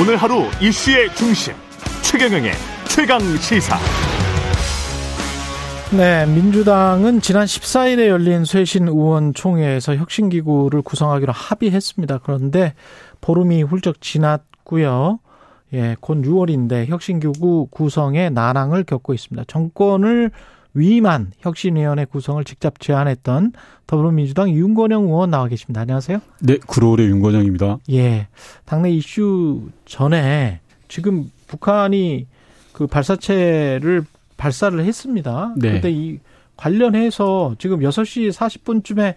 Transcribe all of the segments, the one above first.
오늘 하루 이슈의 중심 최경영의 최강 시사. 네, 민주당은 지난 14일에 열린 쇄신 의원총회에서 혁신기구를 구성하기로 합의했습니다. 그런데 보름이 훌쩍 지났고요. 예, 곧 6월인데 혁신기구 구성에 난항을 겪고 있습니다. 정권을 위임한 혁신위원회 구성을 직접 제안했던 더불어민주당 윤건영 의원 나와 계십니다. 안녕하세요. 네, 구로울의 윤건영입니다. 예, 당내 이슈 전에 지금 북한이 그 발사체를 발사를 했습니다. 네. 그런데 이 관련해서 지금 6시 40분쯤에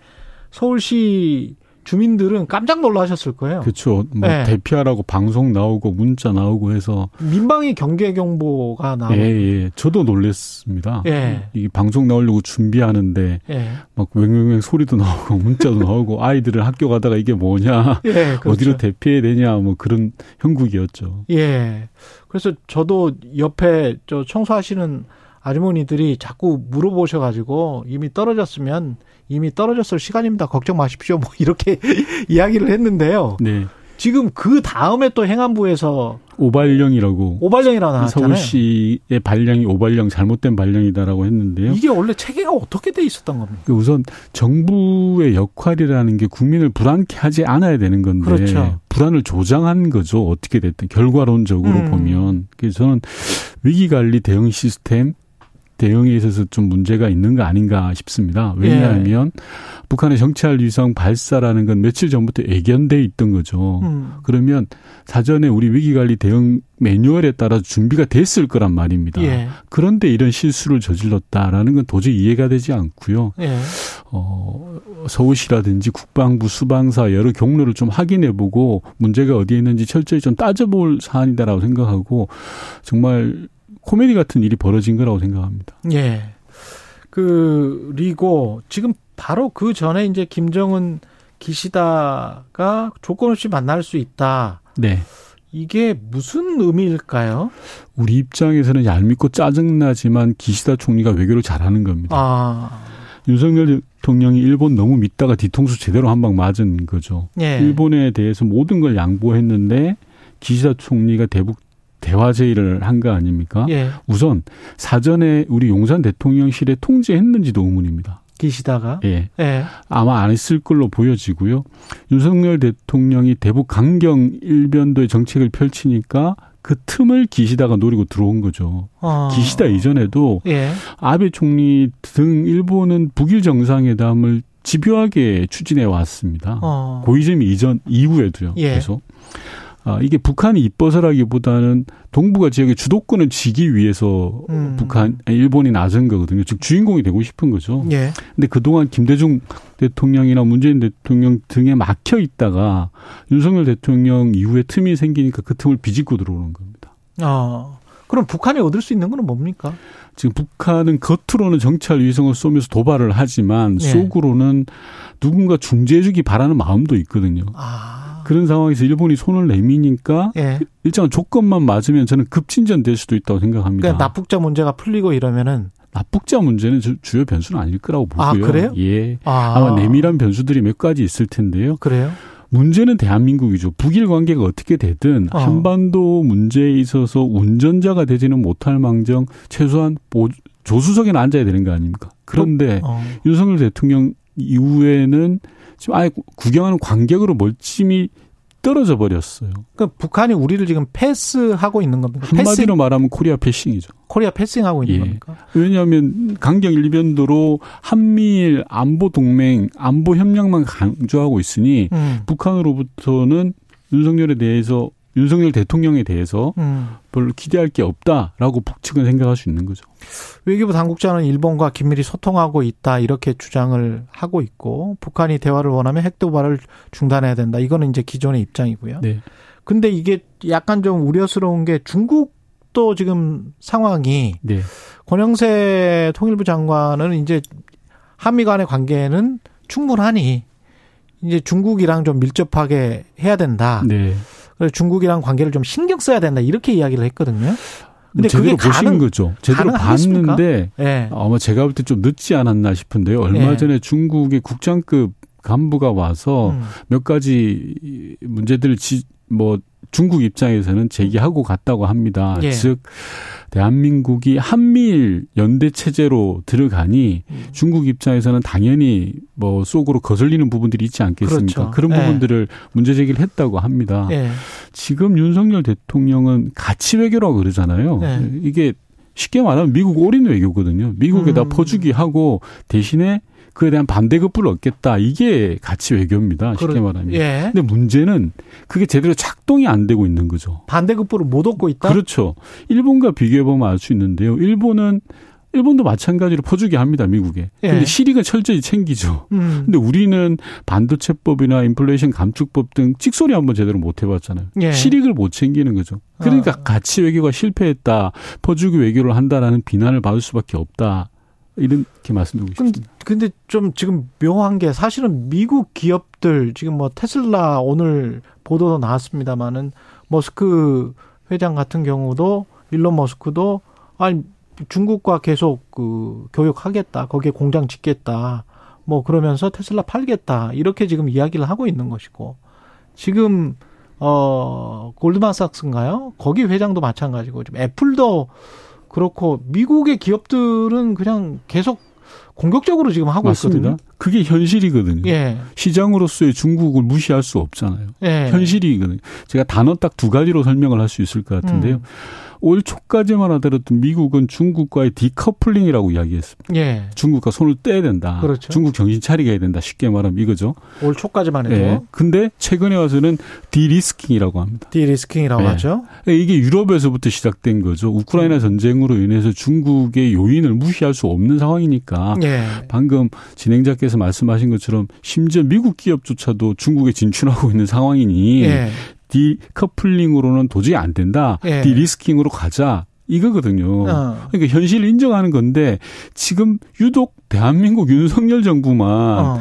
서울시 주민들은 깜짝 놀라셨을 거예요. 그렇죠. 뭐 네. 대피하라고 방송 나오고 문자 나오고 해서 민방위 경계 경보가 나오고. 예, 예. 저도 놀랬습니다. 예. 이 방송 나오려고 준비하는데 예. 막 웽웽웽 소리도 나오고 문자도 나오고 아이들을 학교 가다가 이게 뭐냐, 예, 그렇죠. 어디로 대피해야 되냐 뭐 그런 형국이었죠. 예. 그래서 저도 옆에 저 청소하시는 아주머니들이 자꾸 물어보셔가지고 이미 떨어졌으면 이미 떨어졌을 시간입니다. 걱정 마십시오. 뭐 이렇게 이야기를 했는데요. 네. 지금 그 다음에 또 행안부에서 오발령이라고 오발령이라 나왔잖아요. 서울시의 발령이 오발령 잘못된 발령이다라고 했는데요. 이게 원래 체계가 어떻게 돼 있었던 겁니까? 그 우선 정부의 역할이라는 게 국민을 불안케 하지 않아야 되는 건데 그렇죠. 불안을 조장한 거죠. 어떻게 됐든 결과론적으로 음. 보면 그래서 저는 위기 관리 대응 시스템 대응에 있어서 좀 문제가 있는 거 아닌가 싶습니다. 왜냐하면 예. 북한의 정찰 위성 발사라는 건 며칠 전부터 예견돼 있던 거죠. 음. 그러면 사전에 우리 위기관리 대응 매뉴얼에 따라 준비가 됐을 거란 말입니다. 예. 그런데 이런 실수를 저질렀다라는 건 도저히 이해가 되지 않고요. 예. 어, 서울시라든지 국방부, 수방사 여러 경로를 좀 확인해 보고 문제가 어디에 있는지 철저히 좀 따져볼 사안이다라고 생각하고 정말 코미디 같은 일이 벌어진 거라고 생각합니다. 예. 그리고 지금 바로 그 전에 이제 김정은 기시다가 조건 없이 만날 수 있다. 네. 이게 무슨 의미일까요? 우리 입장에서는 얄밉고 짜증나지만 기시다 총리가 외교를 잘하는 겁니다. 아. 윤석열 대통령이 일본 너무 믿다가 뒤통수 제대로 한 방 맞은 거죠. 예. 일본에 대해서 모든 걸 양보했는데 기시다 총리가 대북 대화 제의를 한 거 아닙니까? 예. 우선 사전에 우리 용산 대통령실에 통지했는지도 의문입니다. 기시다가 예. 예. 아마 안 했을 걸로 보여지고요. 윤석열 대통령이 대북 강경 일변도의 정책을 펼치니까 그 틈을 기시다가 노리고 들어온 거죠. 어. 기시다 이전에도 예. 아베 총리 등 일본은 북일 정상회담을 집요하게 추진해 왔습니다. 어. 고이즈미 이전 이후에도요. 예. 계속. 아, 이게 북한이 이뻐서라기보다는 동북아 지역의 주도권을 쥐기 위해서 음. 북한, 일본이 나선 거거든요. 즉 주인공이 되고 싶은 거죠. 예. 근데 그동안 김대중 대통령이나 문재인 대통령 등에 막혀 있다가 윤석열 대통령 이후에 틈이 생기니까 그 틈을 비집고 들어오는 겁니다. 아. 그럼 북한이 얻을 수 있는 건 뭡니까? 지금 북한은 겉으로는 정찰 위성을 쏘면서 도발을 하지만 예. 속으로는 누군가 중재해주기 바라는 마음도 있거든요. 아. 그런 상황에서 일본이 손을 내미니까 예. 일정한 조건만 맞으면 저는 급진전 될 수도 있다고 생각합니다. 그러니까 납북자 문제가 풀리고 이러면은 납북자 문제는 주요 변수는 아닐 거라고 아, 보고요. 아, 그래요? 예. 아. 아마 내밀한 변수들이 몇 가지 있을 텐데요. 그래요? 문제는 대한민국이죠. 북일 관계가 어떻게 되든 어. 한반도 문제에 있어서 운전자가 되지는 못할 망정 최소한 조수석에는 앉아야 되는 거 아닙니까? 그런데 어. 윤석열 대통령 이후에는 지금 아예 구경하는 관객으로 멀찍이 떨어져 버렸어요. 그러니까 북한이 우리를 지금 패스하고 있는 겁니까? 한마디로 Passing? 말하면 Korea passing이죠. Korea passing하고 있는 예. 겁니까? 왜냐하면 강경 일변도로 한미일 안보 동맹, 안보 협력만 강조하고 있으니 음. 북한으로부터는 윤석열에 대해서 윤석열 대통령에 대해서 음. 별로 기대할 게 없다라고 북측은 생각할 수 있는 거죠. 외교부 당국자는 일본과 긴밀히 소통하고 있다 이렇게 주장을 하고 있고 북한이 대화를 원하면 핵 도발을 중단해야 된다. 이거는 이제 기존의 입장이고요. 네. 근데 이게 약간 좀 우려스러운 게 중국도 지금 상황이 네. 권영세 통일부 장관은 이제 한미 간의 관계는 충분하니 이제 중국이랑 좀 밀접하게 해야 된다. 네. 중국이랑 관계를 좀 신경 써야 된다 이렇게 이야기를 했거든요. 근데 제대로 그게 보신 가능, 거죠. 제대로 봤는데 네. 아마 제가 볼 때 좀 늦지 않았나 싶은데요. 얼마 네. 전에 중국의 국장급 간부가 와서 음. 몇 가지 문제들을 지, 뭐 중국 입장에서는 제기하고 갔다고 합니다. 예. 즉 대한민국이 한미일 연대 체제로 들어가니 음. 중국 입장에서는 당연히 뭐 속으로 거슬리는 부분들이 있지 않겠습니까? 그렇죠. 그런 예. 부분들을 문제 제기를 했다고 합니다. 예. 지금 윤석열 대통령은 가치 외교라고 그러잖아요. 예. 이게 쉽게 말하면 미국 올인 외교거든요. 미국에다 음. 퍼주기 하고 대신에 그에 대한 반대급부를 얻겠다. 이게 가치 외교입니다. 쉽게 말하면. 예. 근데 문제는 그게 제대로 작동이 안 되고 있는 거죠. 반대급부를 못 얻고 있다? 그렇죠. 일본과 비교해 보면 알 수 있는데요. 일본은 일본도 마찬가지로 퍼주기 합니다, 미국에. 예. 근데 실익은 철저히 챙기죠. 음. 근데 우리는 반도체법이나 인플레이션 감축법 등 찍소리 한번 제대로 못 해봤잖아요. 예. 실익을 못 챙기는 거죠. 그러니까 아. 가치 외교가 실패했다, 퍼주기 외교를 한다라는 비난을 받을 수밖에 없다. 이렇게 말씀드리고 싶습니다. 근데 좀 지금 묘한 게 사실은 미국 기업들 지금 뭐 테슬라 오늘 보도도 나왔습니다마는 머스크 회장 같은 경우도 일론 머스크도 아니 중국과 계속 그 교육하겠다 거기에 공장 짓겠다 뭐 그러면서 테슬라 팔겠다 이렇게 지금 이야기를 하고 있는 것이고 지금 어 골드만삭스인가요? 거기 회장도 마찬가지고 지금 애플도 그렇고 미국의 기업들은 그냥 계속 공격적으로 지금 하고 맞습니다. 있거든요. 그게 현실이거든요. 예. 시장으로서의 중국을 무시할 수 없잖아요. 예. 현실이거든요. 제가 단어 딱 두 가지로 설명을 할 수 있을 것 같은데요. 음. 올 초까지만 하더라도 미국은 중국과의 decoupling이라고 이야기했습니다. 예. 중국과 손을 떼야 된다. 그렇죠. 중국 정신 차리게 해야 된다. 쉽게 말하면 이거죠. 올 초까지만 해도. 예. 근데 최근에 와서는 derisking이라고 합니다. derisking이라고 예. 하죠. 예, 이게 유럽에서부터 시작된 거죠. 우크라이나 음. 전쟁으로 인해서 중국의 요인을 무시할 수 없는 상황이니까 예. 방금 진행자께서 말씀하신 것처럼 심지어 미국 기업조차도 중국에 진출하고 있는 상황이니 예. decoupling으로는 도저히 안 된다. 예. derisking으로 가자. 이거거든요. 어. 그러니까 현실을 인정하는 건데 지금 유독 대한민국 윤석열 정부만 어.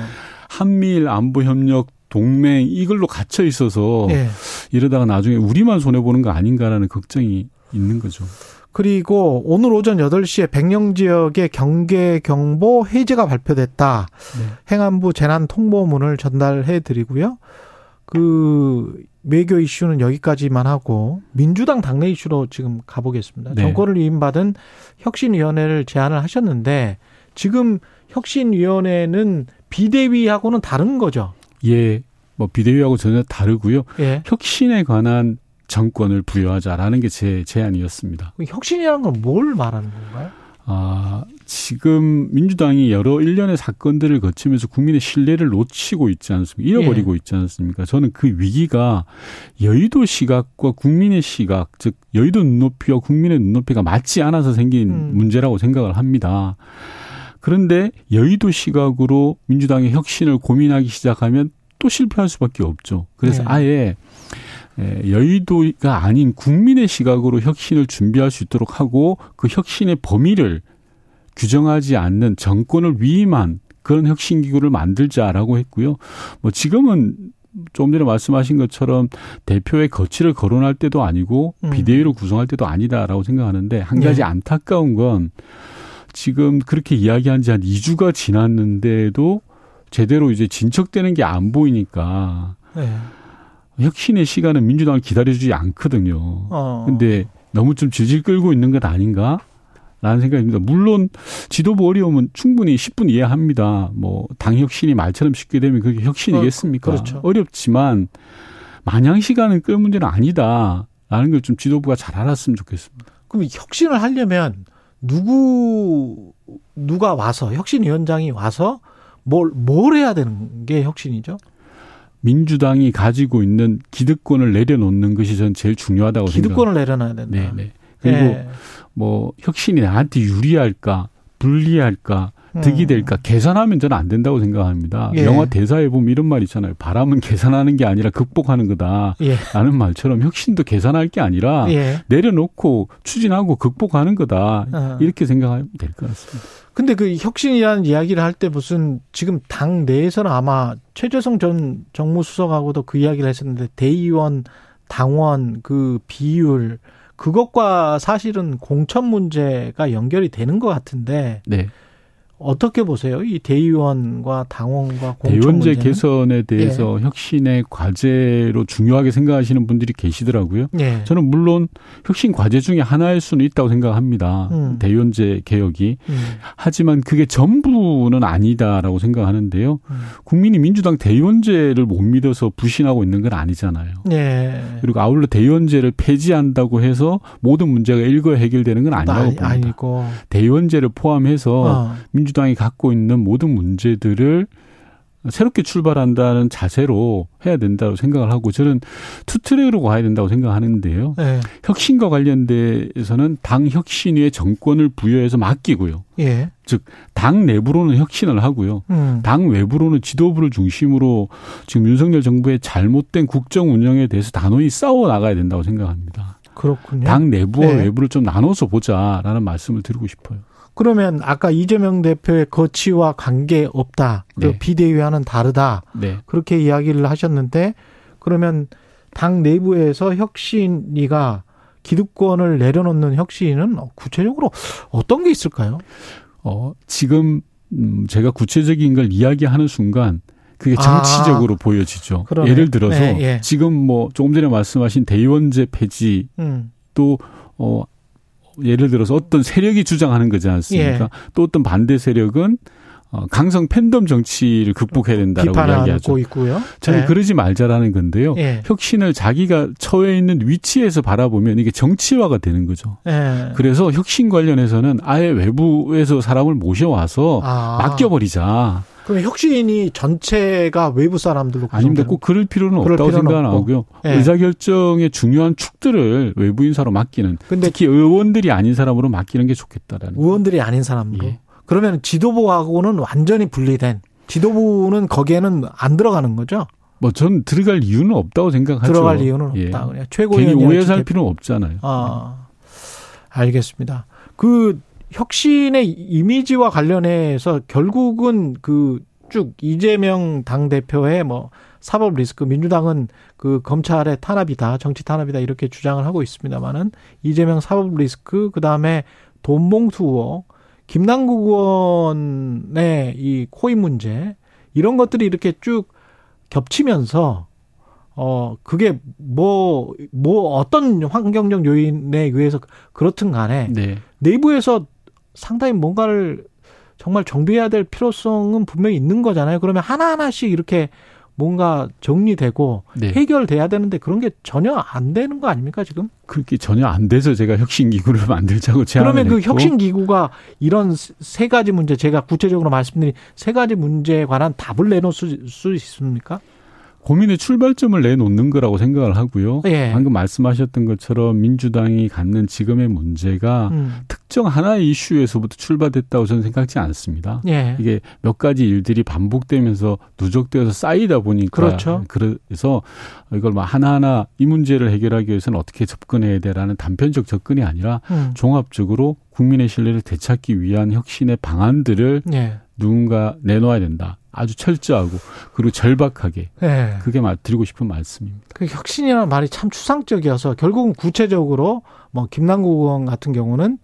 한미일 안보 협력 동맹 이걸로 갇혀 있어서 예. 이러다가 나중에 우리만 손해 보는 거 아닌가라는 걱정이 있는 거죠. 그리고 오늘 오전 8시에 백령 지역의 경계 경보 해제가 발표됐다. 네. 행안부 재난 통보문을 전달해 드리고요. 그 외교 이슈는 여기까지만 하고 민주당 당내 이슈로 지금 가보겠습니다. 네. 정권을 위임받은 혁신위원회를 제안을 하셨는데 지금 혁신위원회는 비대위하고는 다른 거죠. 예, 뭐 비대위하고 전혀 다르고요. 예. 혁신에 관한 정권을 부여하자라는 게 제 제안이었습니다. 혁신이라는 건 뭘 말하는 건가요? 아, 지금 민주당이 여러 일련의 사건들을 거치면서 국민의 신뢰를 놓치고 있지 않습니까? 잃어버리고 예. 있지 않습니까? 저는 그 위기가 여의도 시각과 국민의 시각, 즉 여의도 눈높이와 국민의 눈높이가 맞지 않아서 생긴 음. 문제라고 생각을 합니다. 그런데 여의도 시각으로 민주당의 혁신을 고민하기 시작하면 또 실패할 수밖에 없죠. 그래서 네. 아예 여의도가 아닌 국민의 시각으로 혁신을 준비할 수 있도록 하고 그 혁신의 범위를 규정하지 않는 정권을 위임한 그런 혁신기구를 만들자라고 했고요. 뭐 지금은 좀 전에 말씀하신 것처럼 대표의 거취를 거론할 때도 아니고 음. 비대위로 구성할 때도 아니다라고 생각하는데 한 가지 네. 안타까운 건 지금 그렇게 이야기한 지 한 2주가 지났는데도 제대로 이제 진척되는 게 안 보이니까 네. 혁신의 시간은 민주당을 기다려주지 않거든요. 어. 근데 너무 좀 질질 끌고 있는 것 아닌가? 라는 생각입니다. 물론 지도부 어려움은 충분히 10분 이해합니다. 뭐 당 혁신이 말처럼 쉽게 되면 그게 혁신이겠습니까? 어, 그렇죠. 어렵지만 마냥 시간을 끌 문제는 아니다. 라는 걸 좀 지도부가 잘 알았으면 좋겠습니다. 그럼 혁신을 하려면 누구 누가 와서 혁신위원장이 와서 뭘 뭘 해야 되는 게 혁신이죠? 민주당이 가지고 있는 기득권을 내려놓는 것이 전 제일 중요하다고 생각합니다. 기득권을 내려놔야 된다. 네, 네. 그리고 네. 뭐 혁신이 나한테 유리할까 불리할까 득이 음. 될까 계산하면 저는 안 된다고 생각합니다. 예. 영화 대사에 보면 이런 말 있잖아요. 바람은 계산하는 게 아니라 극복하는 거다. 예. 라는 말처럼 혁신도 계산할 게 아니라 예. 내려놓고 추진하고 극복하는 거다. 어. 이렇게 생각하면 될 것 같습니다. 근데 그 혁신이라는 이야기를 할 때 무슨 지금 당 내에서는 아마 최재성 전 정무수석하고도 그 이야기를 했었는데 대의원 당원 그 비율 그것과 사실은 공천 문제가 연결이 되는 것 같은데 네. 어떻게 보세요? 이 대의원과 당원과 공천 대의원제 문제는? 개선에 대해서 예. 혁신의 과제로 중요하게 생각하시는 분들이 계시더라고요. 예. 저는 물론 혁신 과제 중에 하나일 수는 있다고 생각합니다. 음. 대의원제 개혁이. 음. 하지만 그게 전부는 아니다라고 생각하는데요. 음. 국민이 민주당 대의원제를 못 믿어서 불신하고 있는 건 아니잖아요. 예. 그리고 아울러 대의원제를 폐지한다고 해서 모든 문제가 일거 해결되는 건 아니라고 봅니다. 아니고. 대의원제를 포함해서 어. 민주 당이 갖고 있는 모든 문제들을 새롭게 출발한다는 자세로 해야 된다고 생각을 하고 저는 투트랙으로 가야 된다고 생각하는데요. 네. 혁신과 관련돼서는 당 혁신위에 정권을 부여해서 맡기고요. 예. 즉당 내부로는 혁신을 하고요. 음. 당 외부로는 지도부를 중심으로 지금 윤석열 정부의 잘못된 국정 운영에 대해서 단호히 싸워 나가야 된다고 생각합니다. 그렇군요. 당 내부와 네. 외부를 좀 나눠서 보자라는 말씀을 드리고 싶어요. 그러면 아까 이재명 대표의 거치와 관계 없다. 네. 비대위와는 다르다. 네. 그렇게 이야기를 하셨는데 그러면 당 내부에서 혁신이가 기득권을 내려놓는 혁신은 구체적으로 어떤 게 있을까요? 어, 지금 음, 제가 구체적인 걸 이야기하는 순간 그게 정치적으로 아, 보여지죠. 그러네. 예를 들어서 네, 예. 지금 뭐 조금 전에 말씀하신 대의원제 폐지 음. 또 어, 예를 들어서 어떤 세력이 주장하는 거지 않습니까? 예. 또 어떤 반대 세력은 어, 강성 팬덤 정치를 극복해야 된다라고 이야기하죠. 있고요. 저는 네. 그러지 말자라는 건데요. 네. 혁신을 자기가 처해 있는 위치에서 바라보면 이게 정치화가 되는 거죠. 네. 그래서 혁신 관련해서는 아예 외부에서 사람을 모셔와서 아. 맡겨버리자. 그럼 혁신이 전체가 외부 사람들로 아닙니다. 꼭 그럴 필요는 없다고 생각하고요. 네. 의사결정의 중요한 축들을 외부 인 사로 맡기는 근데 특히 의원들이 아닌 사람으로 맡기는 게 좋겠다라는. 의원들이 아닌 사람으로. 예. 그러면 지도부하고는 완전히 분리된 지도부는 거기에는 안 들어가는 거죠? 뭐 전 들어갈 이유는 없다고 생각하죠. 들어갈 이유는 예. 없다. 그냥 최고위원 오해 살 필요는 없잖아요. 아, 알겠습니다. 그 혁신의 이미지와 관련해서 결국은 그 쭉 이재명 당 대표의 뭐 사법 리스크 민주당은 그 검찰의 탄압이다 정치 탄압이다 이렇게 주장을 하고 있습니다만은 이재명 사법 리스크 그 다음에 돈봉투 의혹 김남국 의원의 이 코인 문제 이런 것들이 이렇게 쭉 겹치면서 어 그게 뭐뭐 뭐 어떤 환경적 요인에 의해서 그렇든 간에 네. 내부에서 상당히 뭔가를 정말 정비해야 될 필요성은 분명히 있는 거잖아요. 그러면 하나하나씩 이렇게 뭔가 정리되고 네. 해결돼야 되는데 그런 게 전혀 안 되는 거 아닙니까 지금? 그렇게 전혀 안 돼서 제가 혁신 기구를 만들자고 제안을 그러면 그 혁신 기구가 이런 세 가지 문제 제가 구체적으로 말씀드린 세 가지 문제에 관한 답을 내놓을 수, 수 있습니까? 고민의 출발점을 내놓는 거라고 생각을 하고요. 예. 방금 말씀하셨던 것처럼 민주당이 갖는 지금의 문제가 음. 특정 하나의 이슈에서부터 출발됐다고 저는 생각지 않습니다. 예. 이게 몇 가지 일들이 반복되면서 누적되어서 쌓이다 보니까 그렇죠. 그래서 이걸 막 하나하나 이 문제를 해결하기 위해서는 어떻게 접근해야 돼라는 단편적 접근이 아니라 음. 종합적으로 국민의 신뢰를 되찾기 위한 혁신의 방안들을 예. 누군가 내놓아야 된다. 아주 철저하고 그리고 절박하게 네. 그게 드리고 싶은 말씀입니다. 그 혁신이라는 말이 참 추상적이어서 결국은 구체적으로 뭐 김남국 의원 같은 경우는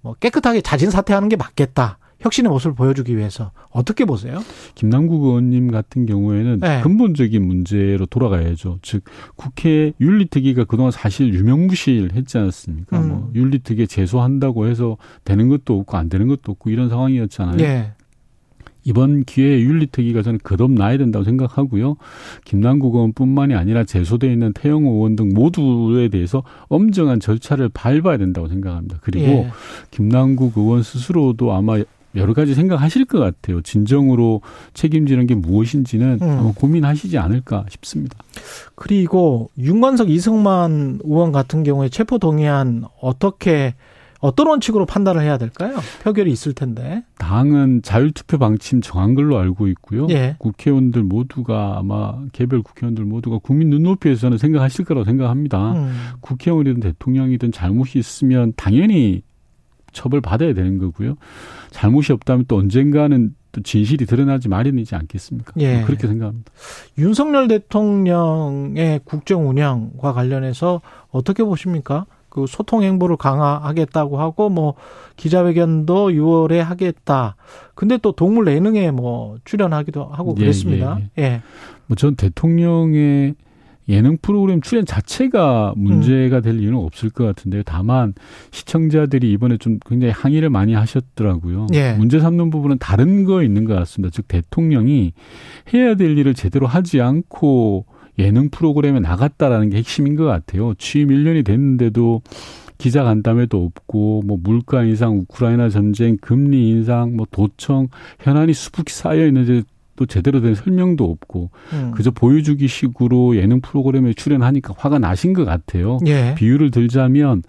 뭐 깨끗하게 자진 사퇴하는 게 맞겠다. 혁신의 모습을 보여주기 위해서 어떻게 보세요? 김남국 의원님 같은 경우에는 네. 근본적인 문제로 돌아가야죠. 즉 국회 윤리특위가 그동안 사실 유명무실했지 않았습니까? 음. 뭐 윤리특위 제소한다고 해서 되는 것도 없고 안 되는 것도 없고 이런 상황이었잖아요. 네. 이번 기회에 윤리특위가 저는 거듭 나야 된다고 생각하고요. 김남국 의원뿐만이 아니라 제소돼 있는 태영호 의원 등 모두에 대해서 엄정한 절차를 밟아야 된다고 생각합니다. 그리고 예. 김남국 의원 스스로도 아마 여러 가지 생각하실 것 같아요. 진정으로 책임지는 게 무엇인지는 음. 아마 고민하시지 않을까 싶습니다. 그리고 윤관석 이승만 의원 같은 경우에 체포 동의안 어떻게 어떤 원칙으로 판단을 해야 될까요? 표결이 있을 텐데. 당은 자율투표 방침 정한 걸로 알고 있고요. 예. 국회의원들 모두가 아마 개별 국회의원들 모두가 국민 눈높이에서는 생각하실 거라고 생각합니다. 음. 국회의원이든 대통령이든 잘못이 있으면 당연히 처벌 받아야 되는 거고요. 잘못이 없다면 또 언젠가는 또 진실이 드러나지 마련이지 않겠습니까? 예. 그렇게 생각합니다. 윤석열 대통령의 국정 운영과 관련해서 어떻게 보십니까? 그 소통 행보를 강화하겠다고 하고 뭐 기자회견도 6월에 하겠다. 근데 또 동물 예능에 뭐 출연하기도 하고 예, 그랬습니다. 예. 예. 예. 뭐전 대통령의 예능 프로그램 출연 자체가 문제가 될 이유는 없을 것 같은데요. 다만 시청자들이 이번에 좀 굉장히 항의를 많이 하셨더라고요. 예. 문제 삼는 부분은 다른 거 있는 것 같습니다. 즉 대통령이 해야 될 일을 제대로 하지 않고 예능 프로그램에 나갔다라는 게 핵심인 것 같아요. 취임 1년이 됐는데도 기자 간담회도 없고 뭐 물가 인상, 우크라이나 전쟁, 금리 인상, 뭐 도청 현안이 수북히 쌓여 있는데 또 제대로 된 설명도 없고 음. 그저 보여주기 식으로 예능 프로그램에 출연하니까 화가 나신 것 같아요. 예. 비유를 들자면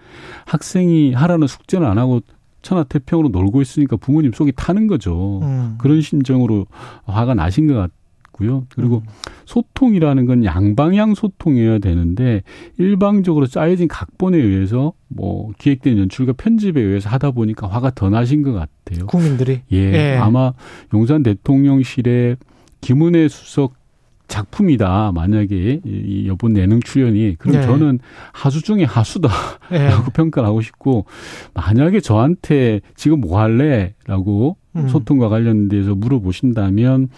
학생이 하라는 숙제는 안 하고 천하태평으로 놀고 있으니까 부모님 속이 타는 거죠. 음. 그런 심정으로 화가 나신 것 같아요. 있고요. 그리고 음. 소통이라는 건 양방향 소통이어야 되는데 일방적으로 짜여진 각본에 의해서 뭐 기획된 연출과 편집에 의해서 하다 보니까 화가 더 나신 것 같아요. 국민들이 예, 예. 아마 용산 대통령실의 김은혜 수석 작품이다. 만약에 이 여본 예능 출연이 그럼 네. 저는 하수 중에 하수다라고 네. 평가를 하고 싶고 만약에 저한테 지금 뭐 할래라고 음. 소통과 관련돼서 물어보신다면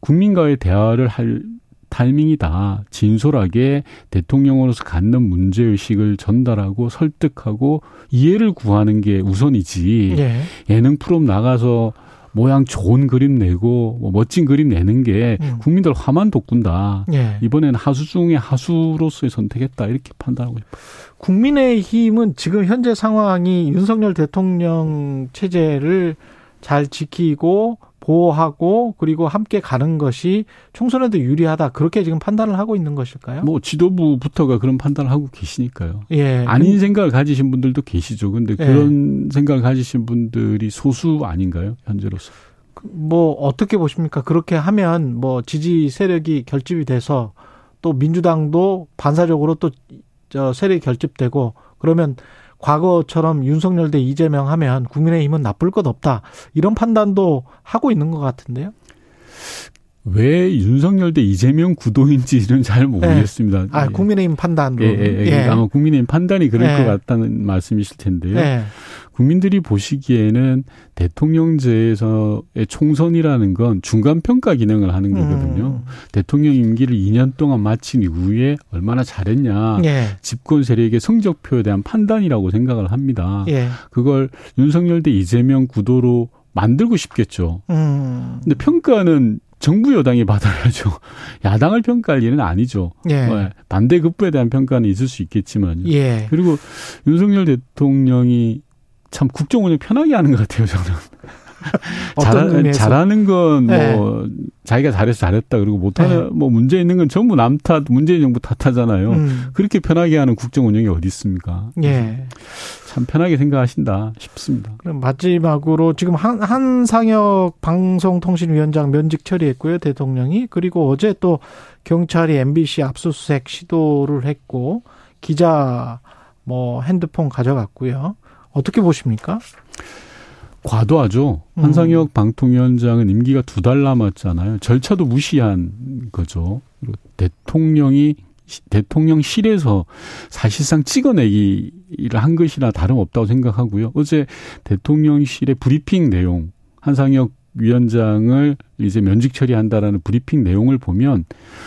국민과의 대화를 할 타이밍이다. 진솔하게 대통령으로서 갖는 문제의식을 전달하고 설득하고 이해를 구하는 게 우선이지. 예. 예능 프로 나가서 모양 좋은 그림 내고 뭐 멋진 그림 내는 게 음. 국민들 화만 돋군다. 예. 이번에는 하수 중에 하수로서의 선택했다 이렇게 판단하고 싶어요. 국민의힘은 지금 현재 상황이 윤석열 대통령 체제를 잘 지키고 보호하고 그리고 함께 가는 것이 총선에도 유리하다 그렇게 지금 판단을 하고 있는 것일까요? 뭐 지도부부터가 그런 판단을 하고 계시니까요. 예. 아닌 생각을 가지신 분들도 계시죠. 근데 예. 그런 생각을 가지신 분들이 소수 아닌가요? 현재로서. 뭐 어떻게 보십니까? 그렇게 하면 뭐 지지 세력이 결집이 돼서 또 민주당도 반사적으로 또 저 세력이 결집되고 그러면 과거처럼 윤석열 대 이재명 하면 국민의힘은 나쁠 것 없다. 이런 판단도 하고 있는 것 같은데요. 왜 윤석열 대 이재명 구도인지는 잘 모르겠습니다. 네. 아, 예. 국민의힘 판단으로. 예, 예, 예. 아마 국민의힘 판단이 그럴 것 같다는 말씀이실 텐데요. 국민들이 보시기에는 대통령제에서의 총선이라는 건 중간 평가 기능을 하는 거거든요. 음. 대통령 임기를 2년 동안 마친 이후에 얼마나 잘했냐, 예. 집권 세력의 성적표에 대한 판단이라고 생각을 합니다. 예. 그걸 윤석열 대 이재명 구도로 만들고 싶겠죠. 음. 근데 평가는 정부 여당이 받아야죠. 야당을 평가할 일은 아니죠. 예. 네. 반대 급부에 대한 평가는 있을 수 있겠지만. 예. 그리고 윤석열 대통령이 참 국정 운영 편하게 하는 것 같아요, 저는. 잘, 잘하는 건뭐 네. 자기가 잘해서 잘했다 그리고 못하는 네. 뭐 문제 있는 건 전부 남 탓, 문재인 정부 탓하잖아요. 음. 그렇게 편하게 하는 국정 운영이 어디 있습니까? 예. 참 편하게 생각하신다 싶습니다. 그럼 마지막으로 지금 한, 한상혁 방송통신위원장 면직 처리했고요, 대통령이. 그리고 어제 또 경찰이 MBC 압수수색 시도를 했고 기자 뭐 핸드폰 가져갔고요. 어떻게 보십니까? 과도하죠. 음. 한상혁 방통위원장은 임기가 두 달 남았잖아요. 절차도 무시한 거죠. 그리고 대통령이 대통령실에서 사실상 찍어내기를 한 것이나 다름없다고 생각하고요. 어제 대통령실의 브리핑 내용 한상혁 위원장을 이제 면직 처리한다라는 브리핑 내용을 보면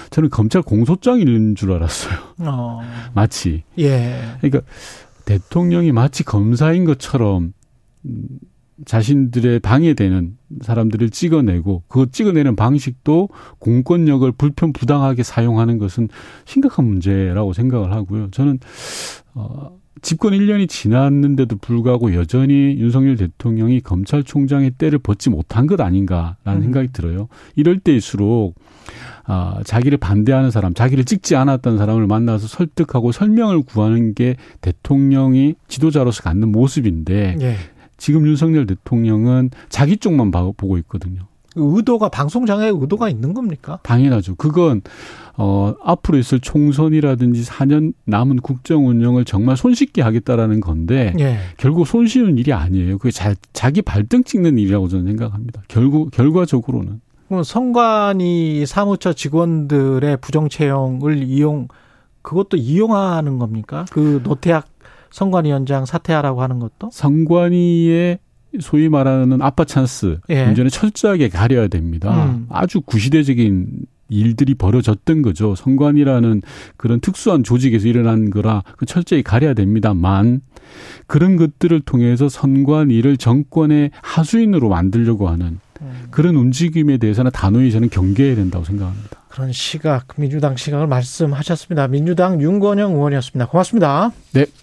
저는 검찰 공소장 읽는 줄 알았어요. 어. 마치. 예. 그러니까 대통령이 마치 검사인 것처럼 자신들의 방해되는 사람들을 찍어내고 그 찍어내는 방식도 공권력을 불편 부당하게 사용하는 것은 심각한 문제라고 생각을 하고요. 저는 어 집권 1년이 지났는데도 불구하고 여전히 윤석열 대통령이 검찰총장의 때를 벗지 못한 것 아닌가라는 음. 생각이 들어요. 이럴 때일수록 아, 자기를 반대하는 사람, 자기를 찍지 않았던 사람을 만나서 설득하고 설명을 구하는 게 대통령이 지도자로서 갖는 모습인데 예. 지금 윤석열 대통령은 자기 쪽만 보고 있거든요. 의도가 방송장에 의도가 있는 겁니까? 당연하죠. 그건 어 앞으로 있을 총선이라든지 4년 남은 국정 운영을 정말 손쉽게 하겠다라는 건데 예. 결국 손쉬운 일이 아니에요. 그게 자, 자기 발등 찍는 일이라고 저는 생각합니다. 결국 결과적으로는 그럼 선관위 사무처 직원들의 부정 채용을 이용 그것도 이용하는 겁니까? 그 노태학 선관위원장 사퇴하라고 하는 것도 선관위의 소위 말하는 아빠 찬스 예. 문제는 철저하게 가려야 됩니다. 음. 아주 구시대적인 일들이 벌어졌던 거죠. 선관이라는 그런 특수한 조직에서 일어난 거라 그 철저히 가려야 됩니다만 그런 것들을 통해서 선관위를 정권의 하수인으로 만들려고 하는 음. 그런 움직임에 대해서는 단호히 저는 경계해야 된다고 생각합니다. 그런 시각, 민주당 시각을 말씀하셨습니다. 민주당 윤건영 의원이었습니다. 고맙습니다. 네.